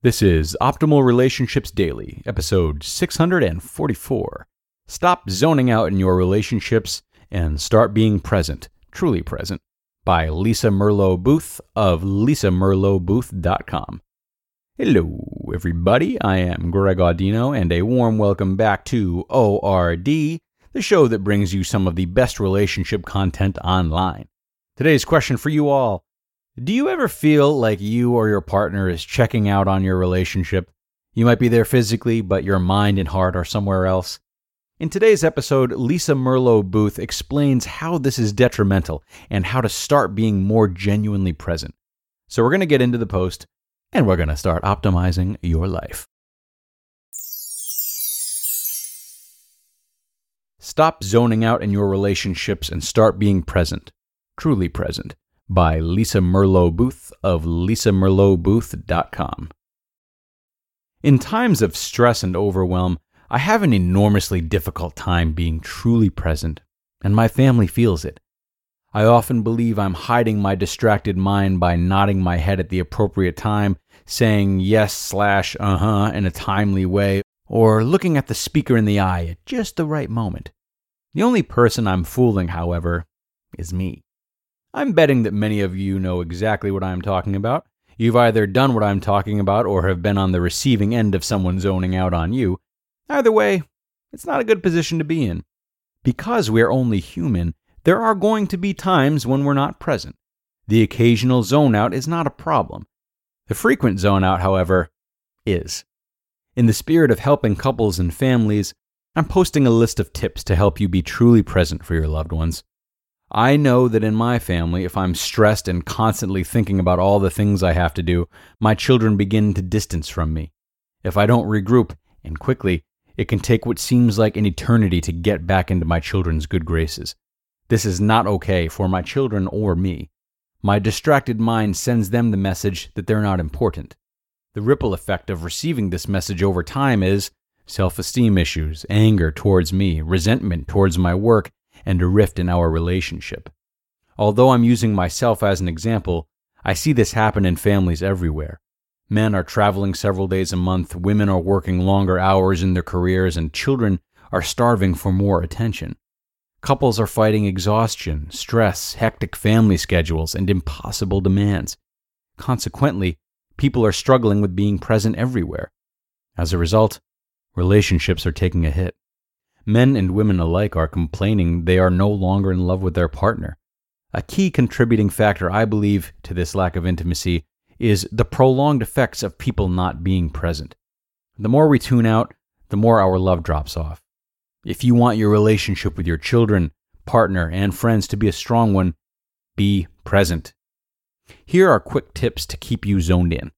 This is Optimal Relationships Daily, episode 644. Stop zoning out in your relationships and start being present, truly present, by Lisa Merlo Booth of lisamerlobooth.com. Hello, everybody. I am Greg Audino, and a warm welcome back to ORD, the show that brings you some of the best relationship content online. Today's question for you all do you ever feel like you or your partner is checking out on your relationship? You might be there physically, but your mind and heart are somewhere else. In today's episode, Lisa Merlo Booth explains how this is detrimental and how to start being more genuinely present. So, we're going to get into the post and we're going to start optimizing your life. Stop zoning out in your relationships and start being present, truly present by Lisa Merlo Booth of lisamerlobooth.com. In times of stress and overwhelm, I have an enormously difficult time being truly present, and my family feels it. I often believe I'm hiding my distracted mind by nodding my head at the appropriate time, saying yes slash uh huh in a timely way, or looking at the speaker in the eye at just the right moment. The only person I'm fooling, however, is me. I'm betting that many of you know exactly what I'm talking about. You've either done what I'm talking about or have been on the receiving end of someone zoning out on you. Either way, it's not a good position to be in. Because we're only human, there are going to be times when we're not present. The occasional zone out is not a problem. The frequent zone out, however, is. In the spirit of helping couples and families, I'm posting a list of tips to help you be truly present for your loved ones. I know that in my family, if I'm stressed and constantly thinking about all the things I have to do, my children begin to distance from me. If I don't regroup, and quickly, it can take what seems like an eternity to get back into my children's good graces. This is not okay for my children or me. My distracted mind sends them the message that they're not important. The ripple effect of receiving this message over time is self esteem issues, anger towards me, resentment towards my work, and a rift in our relationship. Although I'm using myself as an example, I see this happen in families everywhere. Men are traveling several days a month, women are working longer hours in their careers, and children are starving for more attention. Couples are fighting exhaustion, stress, hectic family schedules, and impossible demands. Consequently, people are struggling with being present everywhere. As a result, relationships are taking a hit. Men and women alike are complaining they are no longer in love with their partner. A key contributing factor, I believe, to this lack of intimacy is the prolonged effects of people not being present. The more we tune out, the more our love drops off. If you want your relationship with your children, partner, and friends to be a strong one, be present. Here are quick tips to keep you zoned in.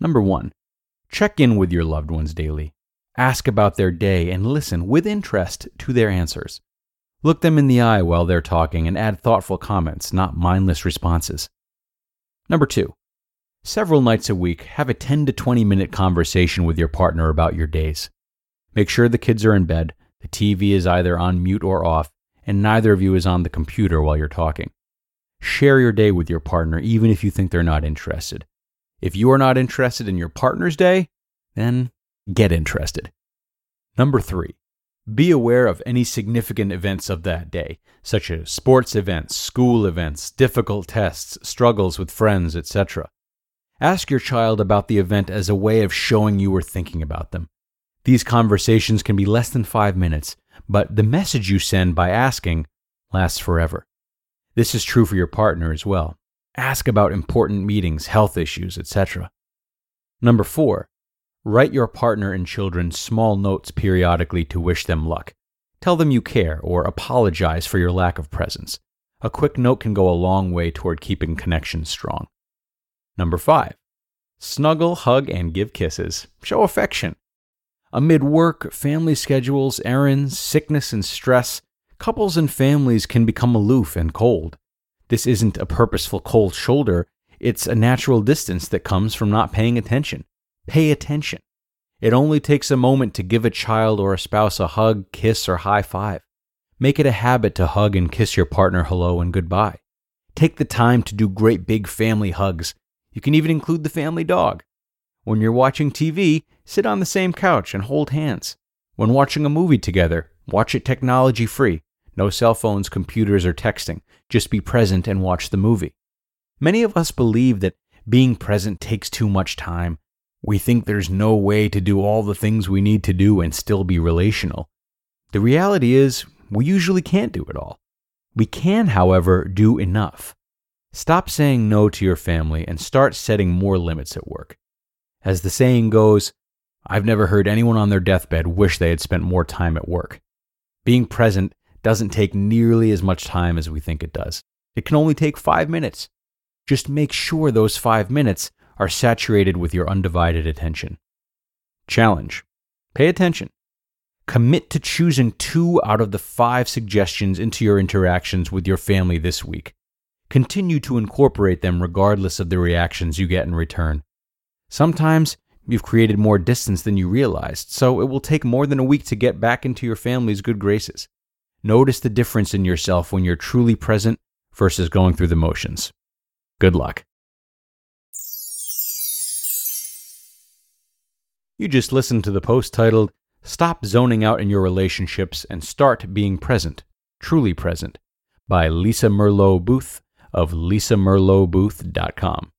Number one, check in with your loved ones daily. Ask about their day and listen with interest to their answers. Look them in the eye while they're talking and add thoughtful comments, not mindless responses. Number two, several nights a week, have a 10 to 20 minute conversation with your partner about your days. Make sure the kids are in bed, the TV is either on mute or off, and neither of you is on the computer while you're talking. Share your day with your partner, even if you think they're not interested. If you are not interested in your partner's day, then get interested. Number three, be aware of any significant events of that day, such as sports events, school events, difficult tests, struggles with friends, etc. Ask your child about the event as a way of showing you were thinking about them. These conversations can be less than five minutes, but the message you send by asking lasts forever. This is true for your partner as well. Ask about important meetings, health issues, etc. Number four, write your partner and children small notes periodically to wish them luck. Tell them you care or apologize for your lack of presence. A quick note can go a long way toward keeping connections strong. Number five, snuggle, hug, and give kisses. Show affection. Amid work, family schedules, errands, sickness, and stress, couples and families can become aloof and cold. This isn't a purposeful cold shoulder, it's a natural distance that comes from not paying attention. Pay attention. It only takes a moment to give a child or a spouse a hug, kiss, or high five. Make it a habit to hug and kiss your partner hello and goodbye. Take the time to do great big family hugs. You can even include the family dog. When you're watching TV, sit on the same couch and hold hands. When watching a movie together, watch it technology free. No cell phones, computers, or texting. Just be present and watch the movie. Many of us believe that being present takes too much time. We think there's no way to do all the things we need to do and still be relational. The reality is, we usually can't do it all. We can, however, do enough. Stop saying no to your family and start setting more limits at work. As the saying goes, I've never heard anyone on their deathbed wish they had spent more time at work. Being present doesn't take nearly as much time as we think it does. It can only take five minutes. Just make sure those five minutes are saturated with your undivided attention. Challenge Pay attention. Commit to choosing two out of the five suggestions into your interactions with your family this week. Continue to incorporate them regardless of the reactions you get in return. Sometimes you've created more distance than you realized, so it will take more than a week to get back into your family's good graces. Notice the difference in yourself when you're truly present versus going through the motions. Good luck. You just listened to the post titled Stop Zoning Out in Your Relationships and Start Being Present, Truly Present, by Lisa Merlo Booth of lisamerlobooth.com.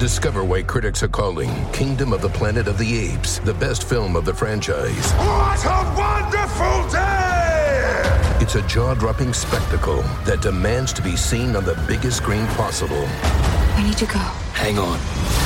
Discover why critics are calling Kingdom of the Planet of the Apes the best film of the franchise. What a wonderful day! It's a jaw dropping spectacle that demands to be seen on the biggest screen possible. We need to go. Hang on.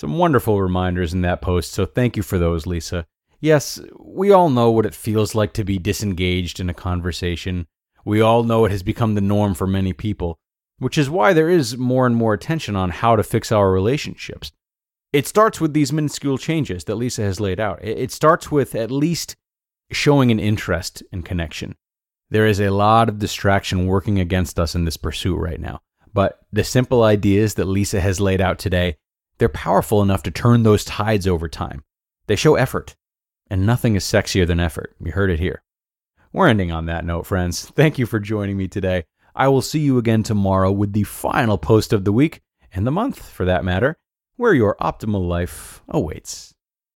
Some wonderful reminders in that post, so thank you for those, Lisa. Yes, we all know what it feels like to be disengaged in a conversation. We all know it has become the norm for many people, which is why there is more and more attention on how to fix our relationships. It starts with these minuscule changes that Lisa has laid out. It starts with at least showing an interest and connection. There is a lot of distraction working against us in this pursuit right now, but the simple ideas that Lisa has laid out today they're powerful enough to turn those tides over time. They show effort, and nothing is sexier than effort. You heard it here. We're ending on that note, friends. Thank you for joining me today. I will see you again tomorrow with the final post of the week, and the month for that matter, where your optimal life awaits.